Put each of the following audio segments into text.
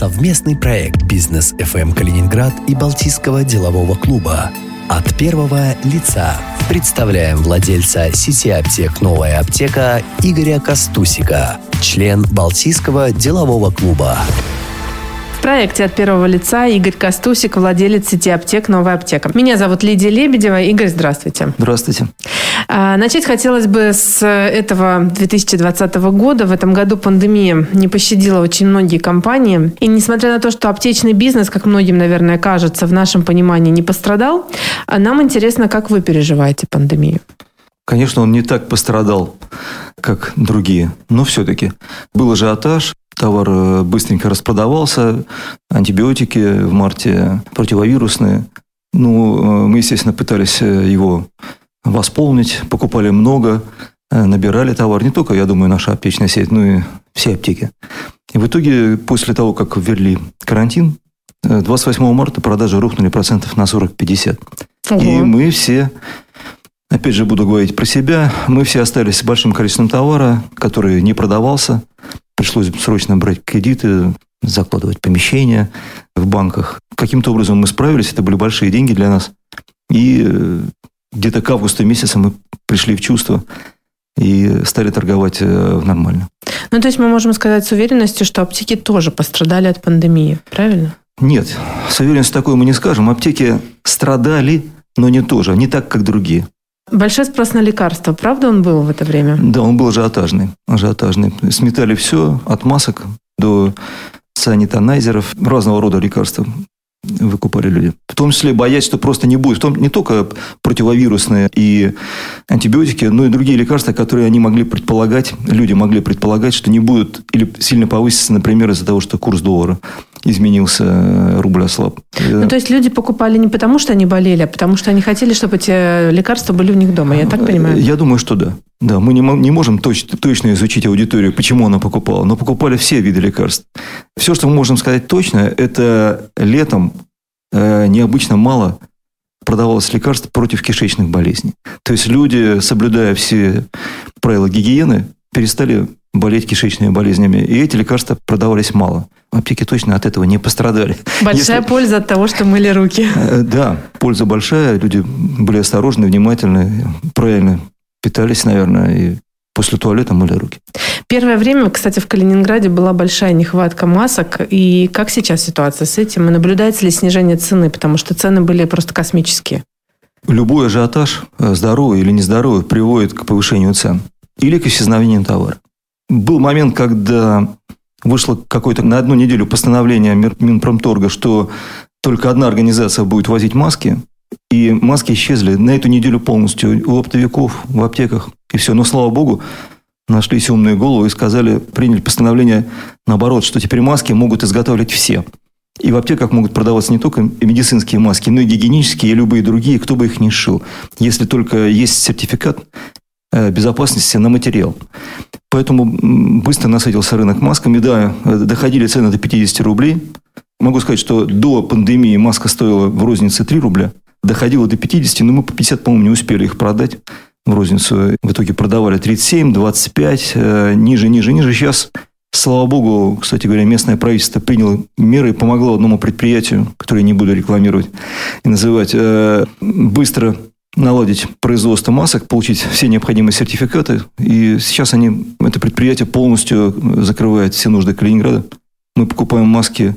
Совместный проект «Бизнес FM Калининград» и Балтийского делового клуба. От первого лица представляем владельца сети аптек «Новая аптека» Игоря Костусика, член Балтийского делового клуба. В проекте от первого лица Игорь Костусик, владелец сети аптек «Новая аптека». Меня зовут Лидия Лебедева. Игорь, здравствуйте. Здравствуйте. А, начать хотелось бы с этого 2020 года. В этом году пандемия не пощадила очень многие компании. И несмотря на то, что аптечный бизнес, как многим, наверное, кажется, в нашем понимании не пострадал, а нам интересно, как вы переживаете пандемию. Конечно, он не так пострадал, как другие, но все-таки был ажиотаж, товар э, быстренько распродавался, антибиотики в марте противовирусные. Ну, э, мы, естественно, пытались э, его восполнить, покупали много, набирали товар. Не только, я думаю, наша аптечная сеть, но и все аптеки. И в итоге, после того, как ввели карантин, 28 марта продажи рухнули процентов на 40-50. И мы все Опять же, буду говорить про себя. Мы все остались с большим количеством товара, который не продавался. Пришлось срочно брать кредиты, закладывать помещения в банках. Каким-то образом мы справились, это были большие деньги для нас. И э, где-то к августу месяца мы пришли в чувство и стали торговать э, нормально. Ну, то есть мы можем сказать с уверенностью, что аптеки тоже пострадали от пандемии, правильно? Нет, с уверенностью такой мы не скажем. Аптеки страдали, но не тоже, не так, как другие. Большой спрос на лекарства. Правда он был в это время? Да, он был ажиотажный. ажиотажный. Сметали все, от масок до санитанайзеров, разного рода лекарства выкупали люди. В том числе боясь, что просто не будет. В том, не только противовирусные и антибиотики, но и другие лекарства, которые они могли предполагать, люди могли предполагать, что не будут или сильно повыситься, например, из-за того, что курс доллара изменился, рубль ослаб. Ну, то есть люди покупали не потому, что они болели, а потому что они хотели, чтобы эти лекарства были у них дома, я так понимаю? Я думаю, что да. Да, мы не, не можем точ, точно изучить аудиторию, почему она покупала, но покупали все виды лекарств. Все, что мы можем сказать точно, это летом э, необычно мало продавалось лекарств против кишечных болезней. То есть люди, соблюдая все правила гигиены, перестали болеть кишечными болезнями. И эти лекарства продавались мало. Аптеки точно от этого не пострадали. Большая Если... польза от того, что мыли руки. Э, да, польза большая. Люди были осторожны, внимательны, правильно питались, наверное, и после туалета мыли руки. Первое время, кстати, в Калининграде была большая нехватка масок. И как сейчас ситуация с этим? И наблюдается ли снижение цены? Потому что цены были просто космические. Любой ажиотаж, э, здоровый или нездоровый, приводит к повышению цен или к исчезновению товара. Был момент, когда вышло какое-то на одну неделю постановление Минпромторга, что только одна организация будет возить маски, и маски исчезли на эту неделю полностью у оптовиков, в аптеках, и все. Но, слава богу, нашлись умные головы и сказали, приняли постановление наоборот, что теперь маски могут изготавливать все. И в аптеках могут продаваться не только медицинские маски, но и гигиенические и любые другие, кто бы их ни шил. Если только есть сертификат э, безопасности на материал. Поэтому быстро насытился рынок масками. Да, доходили цены до 50 рублей. Могу сказать, что до пандемии маска стоила в рознице 3 рубля. Доходила до 50, но мы по 50, по-моему, не успели их продать в розницу. В итоге продавали 37, 25, э, ниже, ниже, ниже. Сейчас, слава богу, кстати говоря, местное правительство приняло меры и помогло одному предприятию, которое я не буду рекламировать и называть, э, быстро наладить производство масок, получить все необходимые сертификаты. И сейчас они, это предприятие полностью закрывает все нужды Калининграда. Мы покупаем маски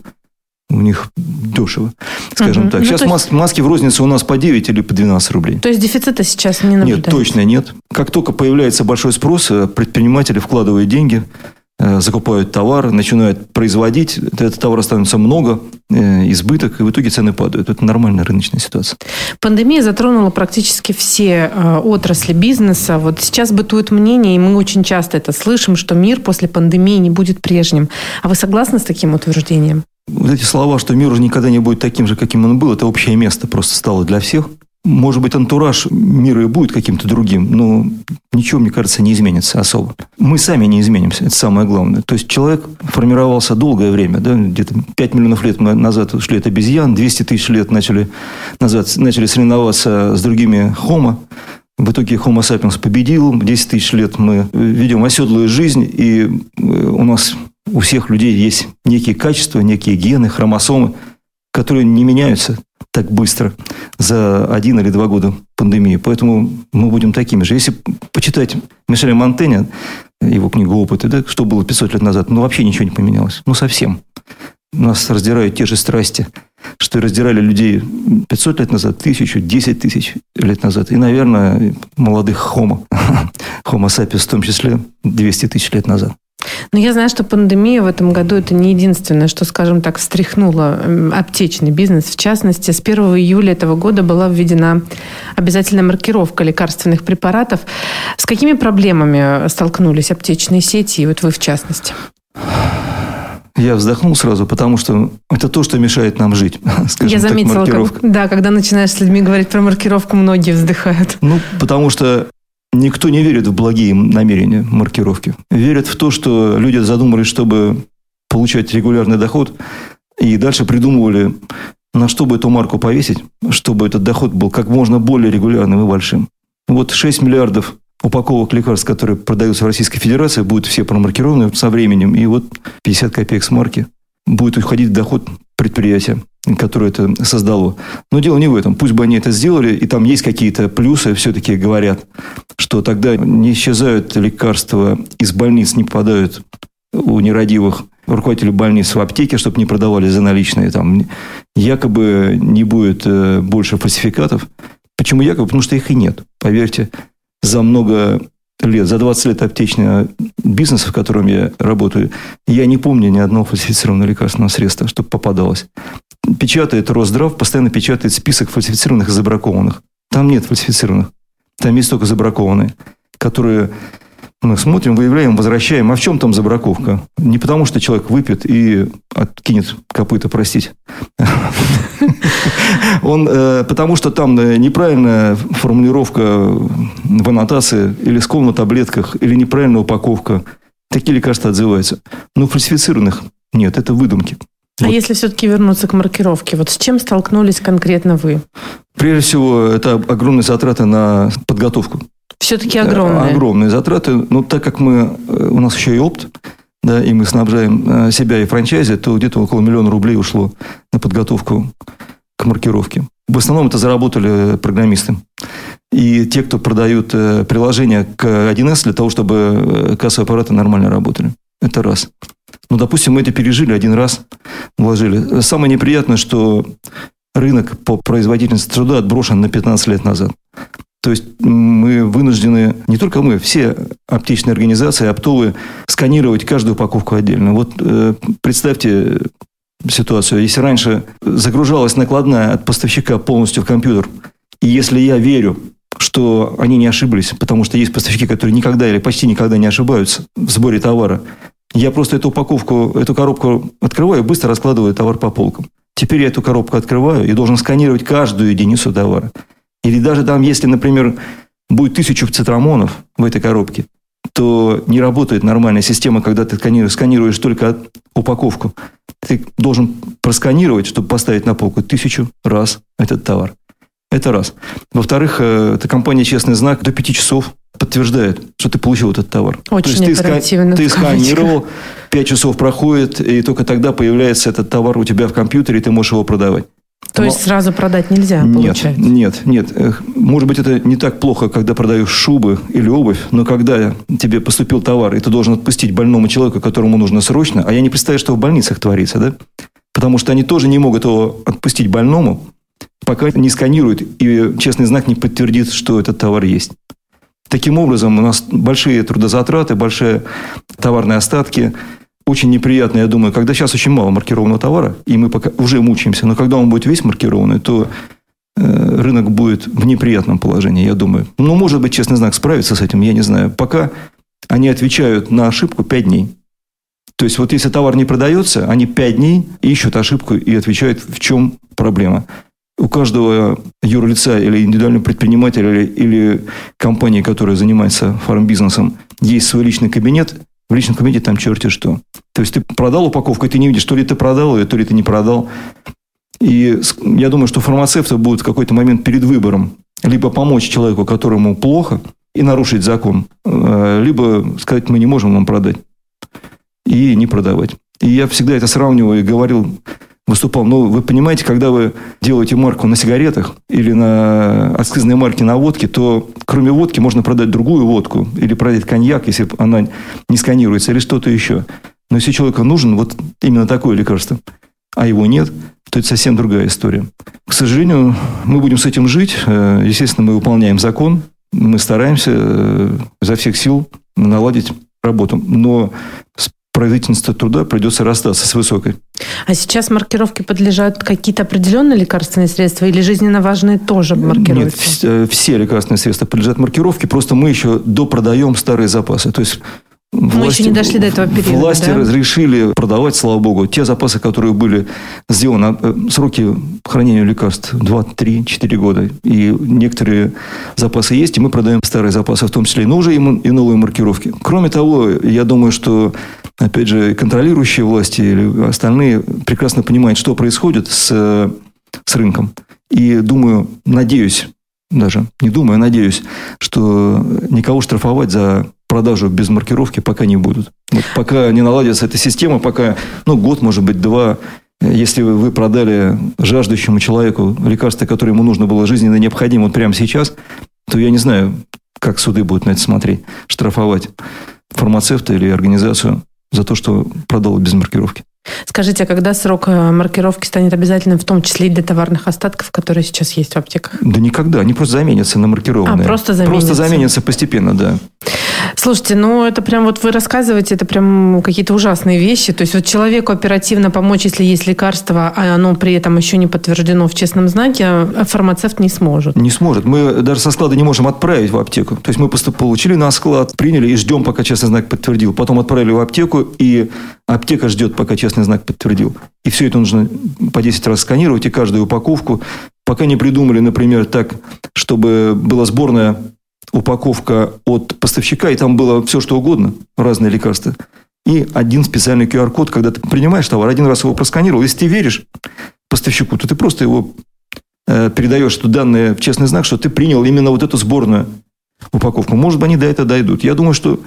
у них дешево, скажем угу. так. Ну, сейчас есть... маски, в рознице у нас по 9 или по 12 рублей. То есть дефицита сейчас не наблюдается? Нет, точно нет. Как только появляется большой спрос, э, предприниматели вкладывают деньги – Э, закупают товар, начинают производить, этот товар становится много, э, избыток, и в итоге цены падают. Это нормальная рыночная ситуация. Пандемия затронула практически все отрасли бизнеса. Вот сейчас бытует мнение, и мы очень часто это слышим, что мир после пандемии не будет прежним. А вы согласны с таким утверждением? Вот эти слова, что мир уже никогда не будет таким же, каким он был, это общее место просто стало для всех. Может быть, антураж мира и будет каким-то другим, но ничего, мне кажется, не изменится особо. Мы сами не изменимся, это самое главное. То есть человек формировался долгое время, да, где-то 5 миллионов лет назад ушли от обезьян, 200 тысяч лет начали назад начали соревноваться с другими хомо, в итоге Homo sapiens победил, 10 тысяч лет мы ведем оседлую жизнь, и э, у нас у всех людей есть некие качества, некие гены, хромосомы, которые не меняются так быстро за один или два года пандемии. Поэтому мы будем такими же. Если почитать Мишеля Монтэня, его книгу «Опыты», да, что было 500 лет назад, ну, вообще ничего не поменялось. Ну, совсем. Нас раздирают те же страсти, что и раздирали людей 500 лет назад, тысячу, 10 тысяч лет назад. И, наверное, молодых хомо, хомо sapiens в том числе 200 тысяч лет назад. Но я знаю, что пандемия в этом году это не единственное, что, скажем так, встряхнуло аптечный бизнес. В частности, с 1 июля этого года была введена обязательная маркировка лекарственных препаратов. С какими проблемами столкнулись аптечные сети, и вот вы в частности? Я вздохнул сразу, потому что это то, что мешает нам жить. Я заметила, так, как, да, когда начинаешь с людьми говорить про маркировку, многие вздыхают. Ну, потому что Никто не верит в благие намерения маркировки. Верят в то, что люди задумались, чтобы получать регулярный доход, и дальше придумывали, на что бы эту марку повесить, чтобы этот доход был как можно более регулярным и большим. Вот 6 миллиардов упаковок лекарств, которые продаются в Российской Федерации, будут все промаркированы со временем, и вот 50 копеек с марки будет уходить в доход предприятия которое это создало. Но дело не в этом. Пусть бы они это сделали, и там есть какие-то плюсы, все-таки говорят, что тогда не исчезают лекарства из больниц, не попадают у нерадивых руководителей больниц в аптеке, чтобы не продавали за наличные. Там якобы не будет э, больше фальсификатов. Почему якобы? Потому что их и нет. Поверьте, за много лет, за 20 лет аптечного бизнеса, в котором я работаю, я не помню ни одного фальсифицированного лекарственного средства, чтобы попадалось печатает Росздрав, постоянно печатает список фальсифицированных и забракованных. Там нет фальсифицированных. Там есть только забракованные, которые мы смотрим, выявляем, возвращаем. А в чем там забраковка? Не потому, что человек выпьет и откинет копыта, простите. Он, э, потому что там э, неправильная формулировка в аннотации или скол на таблетках, или неправильная упаковка. Такие лекарства отзываются. Но фальсифицированных нет, это выдумки. А вот. если все-таки вернуться к маркировке, вот с чем столкнулись конкретно вы? Прежде всего, это огромные затраты на подготовку. Все-таки огромные? Огромные затраты. Ну, так как мы, э, у нас еще и опт, да, и мы снабжаем э, себя и франчайзи, то где-то около миллиона рублей ушло на подготовку к маркировке. В основном это заработали программисты. И те, кто продают э, приложения к 1С для того, чтобы кассовые аппараты нормально работали. Это раз. Ну, допустим, мы это пережили один раз, вложили. Самое неприятное, что рынок по производительности труда отброшен на 15 лет назад. То есть мы вынуждены, не только мы, все аптечные организации, оптовые, сканировать каждую упаковку отдельно. Вот э, представьте ситуацию. Если раньше загружалась накладная от поставщика полностью в компьютер, и если я верю, что они не ошиблись, потому что есть поставщики, которые никогда или почти никогда не ошибаются в сборе товара, я просто эту упаковку, эту коробку открываю, быстро раскладываю товар по полкам. Теперь я эту коробку открываю и должен сканировать каждую единицу товара. Или даже там, если, например, будет тысячу цитрамонов в этой коробке, то не работает нормальная система, когда ты сканируешь, сканируешь только упаковку. Ты должен просканировать, чтобы поставить на полку тысячу раз этот товар. Это раз. Во-вторых, э, эта компания «Честный знак» до пяти часов подтверждает, что ты получил этот товар. Очень То есть ты, ты сканировал, 5 часов проходит, и только тогда появляется этот товар у тебя в компьютере, и ты можешь его продавать. То Но... есть сразу продать нельзя, нет, получается? Нет, нет. Может быть, это не так плохо, когда продаешь шубы или обувь, но когда тебе поступил товар, и ты должен отпустить больному человеку, которому нужно срочно, а я не представляю, что в больницах творится, да? Потому что они тоже не могут его отпустить больному, пока не сканируют, и честный знак не подтвердит, что этот товар есть. Таким образом, у нас большие трудозатраты, большие товарные остатки. Очень неприятно, я думаю, когда сейчас очень мало маркированного товара, и мы пока уже мучаемся, но когда он будет весь маркированный, то э, рынок будет в неприятном положении, я думаю. Ну, может быть, честный знак справится с этим, я не знаю. Пока они отвечают на ошибку 5 дней. То есть, вот если товар не продается, они 5 дней ищут ошибку и отвечают, в чем проблема у каждого юрлица или индивидуального предпринимателя или, или компании, которая занимается фармбизнесом, есть свой личный кабинет, в личном кабинете там черти что. То есть ты продал упаковку, и ты не видишь, то ли ты продал ее, то ли ты не продал. И я думаю, что фармацевты будут в какой-то момент перед выбором либо помочь человеку, которому плохо, и нарушить закон, э, либо сказать, мы не можем вам продать. И не продавать. И я всегда это сравниваю и говорил, выступал. Ну, вы понимаете, когда вы делаете марку на сигаретах или на акцизной марке на водке, то кроме водки можно продать другую водку или продать коньяк, если она не сканируется, или что-то еще. Но если человеку нужен вот именно такое лекарство, а его нет, то это совсем другая история. К сожалению, мы будем с этим жить. Э, естественно, мы выполняем закон, мы стараемся э, изо всех сил наладить работу. Но с производительностью труда придется расстаться с высокой. А сейчас маркировки подлежат какие-то определенные лекарственные средства или жизненно важные тоже маркируются? Нет, все лекарственные средства подлежат маркировке, просто мы еще допродаем старые запасы. То есть Власти, Мы еще не дошли до этого периода. Власти да? разрешили продавать, слава богу, те запасы, которые были сделаны. Э, сроки хранения лекарств 2, 3, 4 года. И некоторые запасы есть, и мы продаем старые запасы, в том числе, но уже и новые маркировки. Кроме того, я думаю, что, опять же, контролирующие власти или остальные прекрасно понимают, что происходит с, с рынком. И думаю, надеюсь, даже не думаю, а надеюсь, что никого штрафовать за продажу без маркировки пока не будут. Вот пока не наладится эта система, пока, ну, год, может быть, два, если вы продали жаждущему человеку лекарство, которое ему нужно было жизненно необходимо вот прямо сейчас, то я не знаю, как суды будут на это смотреть, штрафовать фармацевта или организацию за то, что продал без маркировки. Скажите, а когда срок э, маркировки станет обязательным, в том числе и для товарных остатков, которые сейчас есть в аптеках? Да никогда. Они просто заменятся на маркированные. А, просто заменятся. Просто заменятся постепенно, да. Слушайте, ну это прям вот вы рассказываете, это прям какие-то ужасные вещи. То есть вот человеку оперативно помочь, если есть лекарство, а оно при этом еще не подтверждено в честном знаке, фармацевт не сможет. Не сможет. Мы даже со склада не можем отправить в аптеку. То есть мы просто получили на склад, приняли и ждем, пока честный знак подтвердил. Потом отправили в аптеку, и аптека ждет, пока честный знак подтвердил. И все это нужно по 10 раз сканировать, и каждую упаковку. Пока не придумали, например, так, чтобы была сборная упаковка от поставщика, и там было все, что угодно, разные лекарства. И один специальный QR-код, когда ты принимаешь товар, один раз его просканировал. Если ты веришь поставщику, то ты просто его э, передаешь что данные в честный знак, что ты принял именно вот эту сборную упаковку. Может быть, они до этого дойдут. Я думаю, что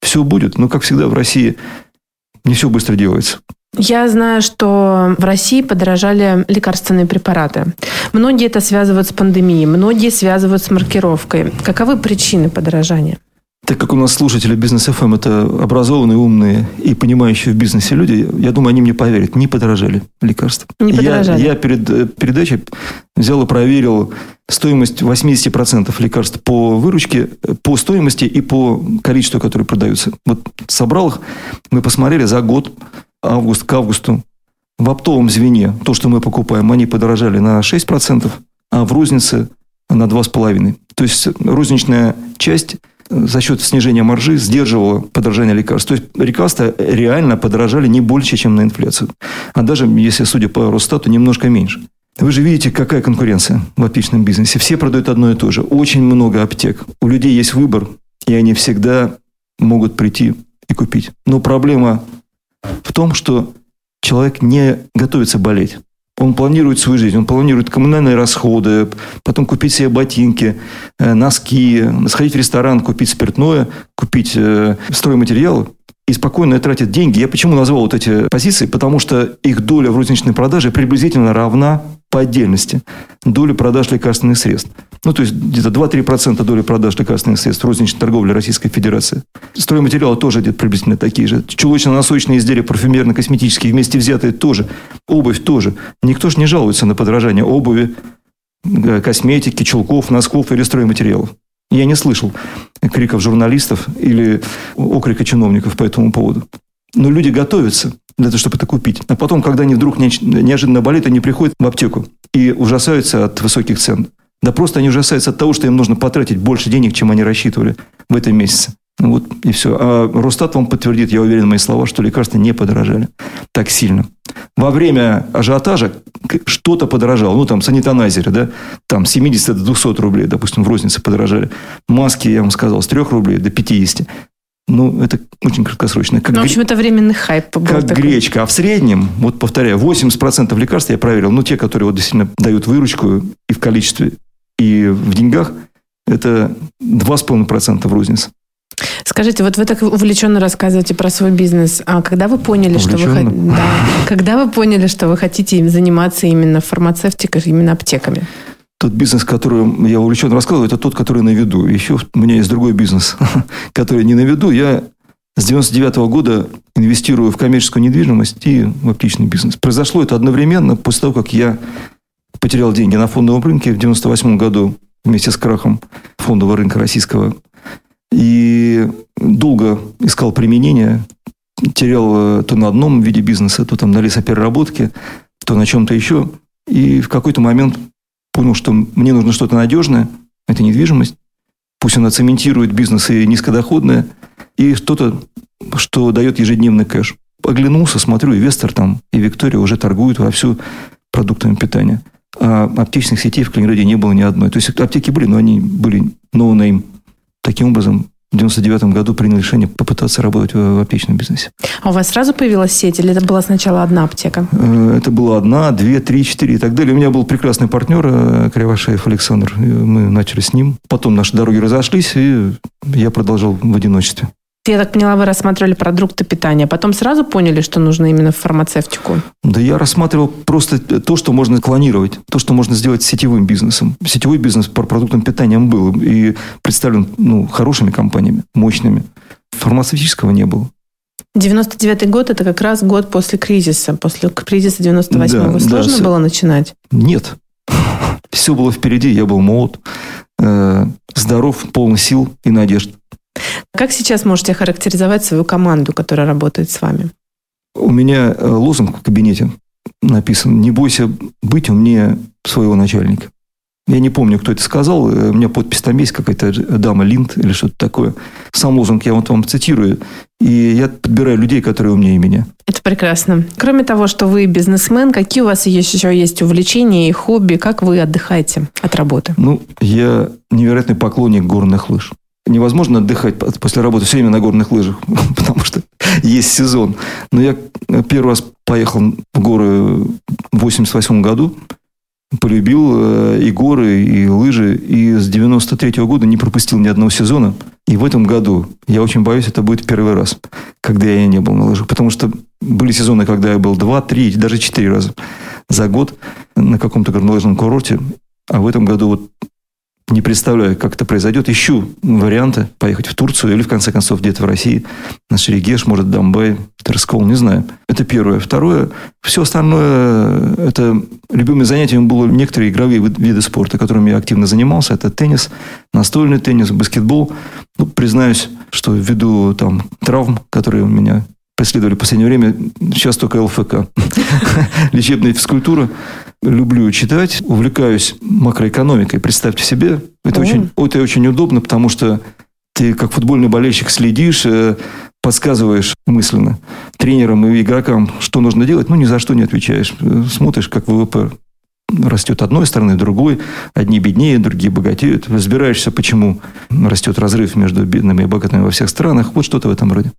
все будет. Но, как всегда, в России не все быстро делается. Я знаю, что в России подорожали лекарственные препараты. Многие это связывают с пандемией, многие связывают с маркировкой. Каковы причины подорожания? Так как у нас слушатели бизнес FM эм это образованные, умные и понимающие в бизнесе люди, я думаю, они мне поверят. Не подорожали лекарства. Не подорожали. Я, я перед передачей взял и проверил стоимость 80% лекарств по выручке, по стоимости и по количеству, которые продаются. Вот собрал их, мы посмотрели за год август к августу в оптовом звене то, что мы покупаем, они подорожали на 6%, а в рознице на 2,5%. То есть розничная часть за счет снижения маржи сдерживала подорожание лекарств. То есть лекарства реально подорожали не больше, чем на инфляцию. А даже, если судя по Росстату, немножко меньше. Вы же видите, какая конкуренция в аптечном бизнесе. Все продают одно и то же. Очень много аптек. У людей есть выбор, и они всегда могут прийти и купить. Но проблема в том, что человек не готовится болеть. Он планирует свою жизнь, он планирует коммунальные расходы, потом купить себе ботинки, э, носки, сходить в ресторан, купить спиртное, купить э, стройматериалы и спокойно тратит деньги. Я почему назвал вот эти позиции? Потому что их доля в розничной продаже приблизительно равна по отдельности доли продаж лекарственных средств. Ну, то есть где-то 2-3% доли продаж лекарственных средств розничной торговле Российской Федерации. Стройматериалы тоже где-то приблизительно такие же. Чулочно-носочные изделия, парфюмерно-косметические вместе взятые тоже. Обувь тоже. Никто же не жалуется на подражание обуви, э, косметики, чулков, носков или стройматериалов. Я не слышал криков журналистов или окрика чиновников по этому поводу. Но люди готовятся для того, чтобы это купить. А потом, когда они вдруг неожиданно болеют, они приходят в аптеку и ужасаются от высоких цен. Да просто они ужасаются от того, что им нужно потратить больше денег, чем они рассчитывали в этом месяце. Ну вот и все. А Росстат вам подтвердит, я уверен, мои слова, что лекарства не подорожали так сильно. Во время ажиотажа что-то подорожало. Ну, там, санитанайзеры, да, там, 70 до 200 рублей, допустим, в рознице подорожали. Маски, я вам сказал, с 3 рублей до 50. Ну, это очень краткосрочно. Как ну, в общем, это временный хайп был Как такой. гречка. А в среднем, вот повторяю, 80% лекарств я проверил, ну, те, которые вот действительно дают выручку и в количестве, и в деньгах, это 2,5% в рознице. Скажите, вот вы так увлеченно рассказываете про свой бизнес. А когда вы поняли, что вы, да, когда вы поняли, что вы хотите заниматься именно фармацевтикой, именно аптеками? Тот бизнес, которым я увлеченно рассказываю, это тот, который на виду. Еще у меня есть другой бизнес, который не на виду. Я с 99 -го года инвестирую в коммерческую недвижимость и в оптичный бизнес. Произошло это одновременно после того, как я потерял деньги на фондовом рынке в 98 году вместе с крахом фондового рынка российского. И долго искал применение, терял э, то на одном виде бизнеса, то там на лесопереработке, то на чем-то еще. И в какой-то момент понял, что мне нужно что-то надежное, это недвижимость. Пусть она цементирует бизнес и низкодоходное, и что-то, что дает ежедневный кэш. Оглянулся, смотрю, инвестор там, и Виктория уже торгуют вовсю продуктами питания. А аптечных сетей в Калининграде не было ни одной. То есть аптеки были, но они были no-name. Таким образом, в 99 году принял решение попытаться работать в, в аптечном бизнесе. А у вас сразу появилась сеть или это была сначала одна аптека? Э, это была одна, две, три, четыре и так далее. У меня был прекрасный партнер э, Кривошеев Александр. Мы начали с ним. Потом наши дороги разошлись, и я продолжал в одиночестве. Я так поняла, вы рассматривали продукты питания. Потом сразу поняли, что нужно именно в фармацевтику? Да я рассматривал просто то, что можно клонировать, то, что можно сделать сетевым бизнесом. Сетевой бизнес по продуктам питания был и представлен ну, хорошими компаниями, мощными. Фармацевтического не было. 99 год – это как раз год после кризиса. После кризиса 98-го. Да, Сложно да, было начинать? Нет. Все было впереди. Я был молод, э, здоров, полный сил и надежд. Как сейчас можете характеризовать свою команду, которая работает с вами? У меня э, лозунг в кабинете написан «Не бойся быть умнее своего начальника». Я не помню, кто это сказал. Э, у меня подпись там есть какая-то дама Линд или что-то такое. Сам лозунг я вот вам цитирую. И я подбираю людей, которые умнее меня. Это прекрасно. Кроме того, что вы бизнесмен, какие у вас еще есть увлечения и хобби? Как вы отдыхаете от работы? Ну, я невероятный поклонник горных лыж невозможно отдыхать после работы все время на горных лыжах, потому что есть сезон. Но я первый раз поехал в горы в 88 году, полюбил э, и горы, и лыжи, и с 93 -го года не пропустил ни одного сезона. И в этом году, я очень боюсь, это будет первый раз, когда я не был на лыжах. Потому что были сезоны, когда я был два, три, даже четыре раза за год на каком-то горнолыжном курорте. А в этом году вот не представляю, как это произойдет. Ищу варианты поехать в Турцию или, в конце концов, где-то в России. На Шерегеш, может, Домбай, Терскол, не знаю. Это первое. Второе, все остальное, это любимым занятием было некоторые игровые виды спорта, которыми я активно занимался. Это теннис, настольный теннис, баскетбол. Ну, признаюсь, что ввиду там травм, которые у меня преследовали в последнее время, сейчас только ЛФК. Лечебная физкультура люблю читать, увлекаюсь макроэкономикой. Представьте себе, это, mm. очень, это очень удобно, потому что ты как футбольный болельщик следишь, э, подсказываешь мысленно тренерам и игрокам, что нужно делать, ну, ни за что не отвечаешь. Э, смотришь, как ВВП растет одной стороны, другой. Одни беднее, другие богатеют. Разбираешься, почему растет разрыв между бедными и богатыми во всех странах. Вот что-то в этом роде.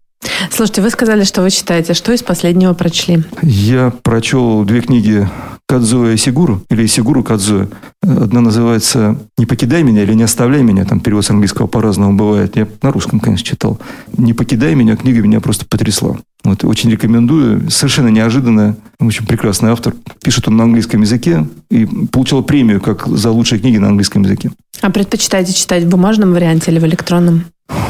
Слушайте, вы сказали, что вы читаете. Что из последнего прочли? Я прочел две книги Кадзуя Сигуру, или Сигуру Кадзуя. Одна называется «Не покидай меня» или «Не оставляй меня». Там перевод с английского по-разному бывает. Я на русском, конечно, читал. «Не покидай меня» книга меня просто потрясла. Вот, очень рекомендую. Совершенно неожиданная, очень прекрасный автор. Пишет он на английском языке и получил премию как за лучшие книги на английском языке. А предпочитаете читать в бумажном варианте или в электронном?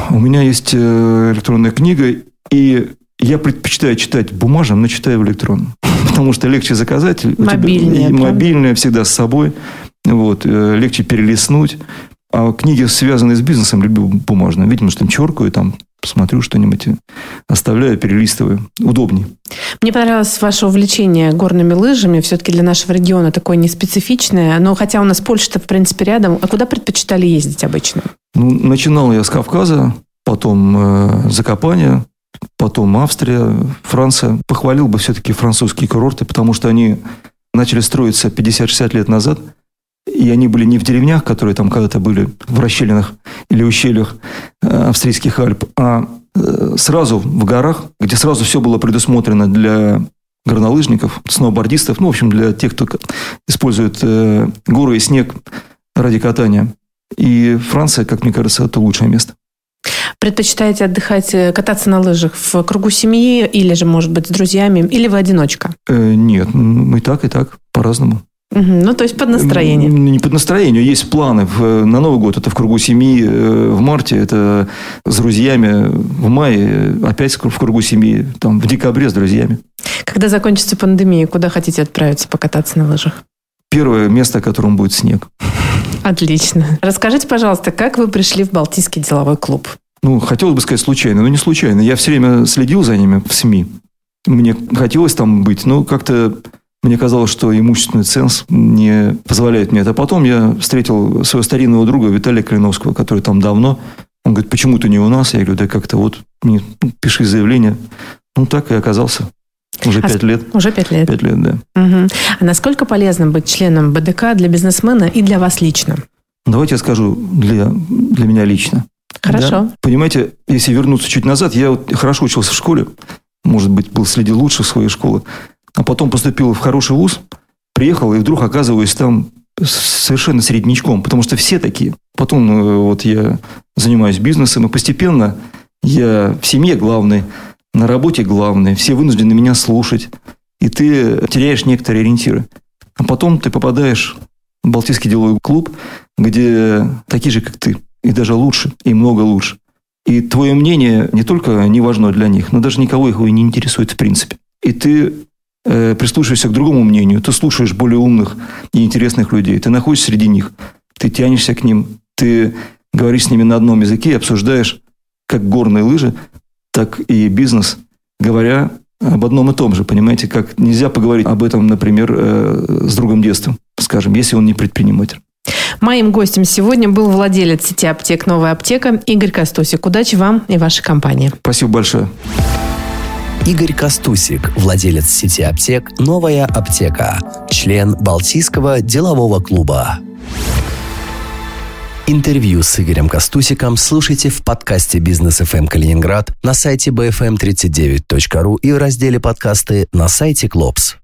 У меня есть э, электронная книга, и я предпочитаю читать бумажным, но читаю в электронном. Потому что легче заказать. Мобильная. Мобильная всегда с собой. Вот, э, легче перелистнуть. А книги, связанные с бизнесом, люблю бумажные. Видимо, что там черкаю, там посмотрю что-нибудь, оставляю, перелистываю. Удобнее. Мне понравилось ваше увлечение горными лыжами. Все-таки для нашего региона такое неспецифичное. Но хотя у нас Польша-то, в принципе, рядом. А куда предпочитали ездить обычно? Ну, начинал я с Кавказа, потом э, Закопание, потом Австрия, Франция. Похвалил бы все-таки французские курорты, потому что они начали строиться 50-60 лет назад, и они были не в деревнях, которые там когда-то были в расщелинах или ущельях э, австрийских Альп, а э, сразу в горах, где сразу все было предусмотрено для горнолыжников, сноубордистов, ну, в общем, для тех, кто использует э, горы и снег ради катания. И Франция, как мне кажется, это лучшее место. предпочитаете отдыхать, кататься на лыжах в кругу семьи или же, может быть, с друзьями, или вы одиночка? Э, нет, мы так и так, по-разному. Ну, то есть под настроение. Не под настроение. Есть планы. В, на Новый год это в кругу семьи. Э, в марте это с друзьями. В мае опять в кругу семьи. Там, в декабре с друзьями. Когда закончится пандемия, куда хотите отправиться покататься на лыжах? Первое место, которым будет снег. Отлично. Расскажите, пожалуйста, как вы пришли в Балтийский деловой клуб? Ну, хотелось бы сказать случайно, но не случайно. Я все время следил за ними в СМИ. Мне хотелось там быть, но как-то мне казалось, что имущественный ценз не позволяет мне это. А потом я встретил своего старинного друга Виталия Клиновского, который там давно. Он говорит, почему ты не у нас? Я говорю, да как-то вот, мне, ну, пиши заявление. Ну, так и оказался. Уже а пять лет. Уже пять лет. Пять лет, да. Угу. А насколько полезно быть членом БДК для бизнесмена и для вас лично? Давайте я скажу для, для меня лично. Хорошо. Да? Понимаете, если вернуться чуть назад, я вот хорошо учился в школе, может быть, был среди лучших своей школы а потом поступил в хороший вуз, приехал и вдруг оказываюсь там совершенно среднячком, потому что все такие. Потом э, вот я занимаюсь бизнесом, и постепенно я в семье главный, на работе главный, все вынуждены меня слушать, и ты теряешь некоторые ориентиры. А потом ты попадаешь в Балтийский деловой клуб, где такие же, как ты, и даже лучше, и много лучше. И твое мнение не только не важно для них, но даже никого их и не интересует в принципе. И ты э, прислушиваешься к другому мнению, ты слушаешь более умных и интересных людей, ты находишься среди них, ты тянешься к ним, ты говоришь с ними на одном языке и обсуждаешь как горные лыжи, так и бизнес, говоря об одном и том же, понимаете, как нельзя поговорить об этом, например, э, с другом детства, скажем, если он не предприниматель. Моим гостем сегодня был владелец сети аптек «Новая аптека» Игорь Костусик. Удачи вам и вашей компании. Спасибо большое. Игорь Костусик, владелец сети аптек «Новая аптека», член Балтийского делового клуба. Интервью с Игорем Костусиком слушайте в подкасте «Бизнес FM эм Калининград» на сайте bfm39.ru и в разделе «Подкасты» на сайте «Клопс».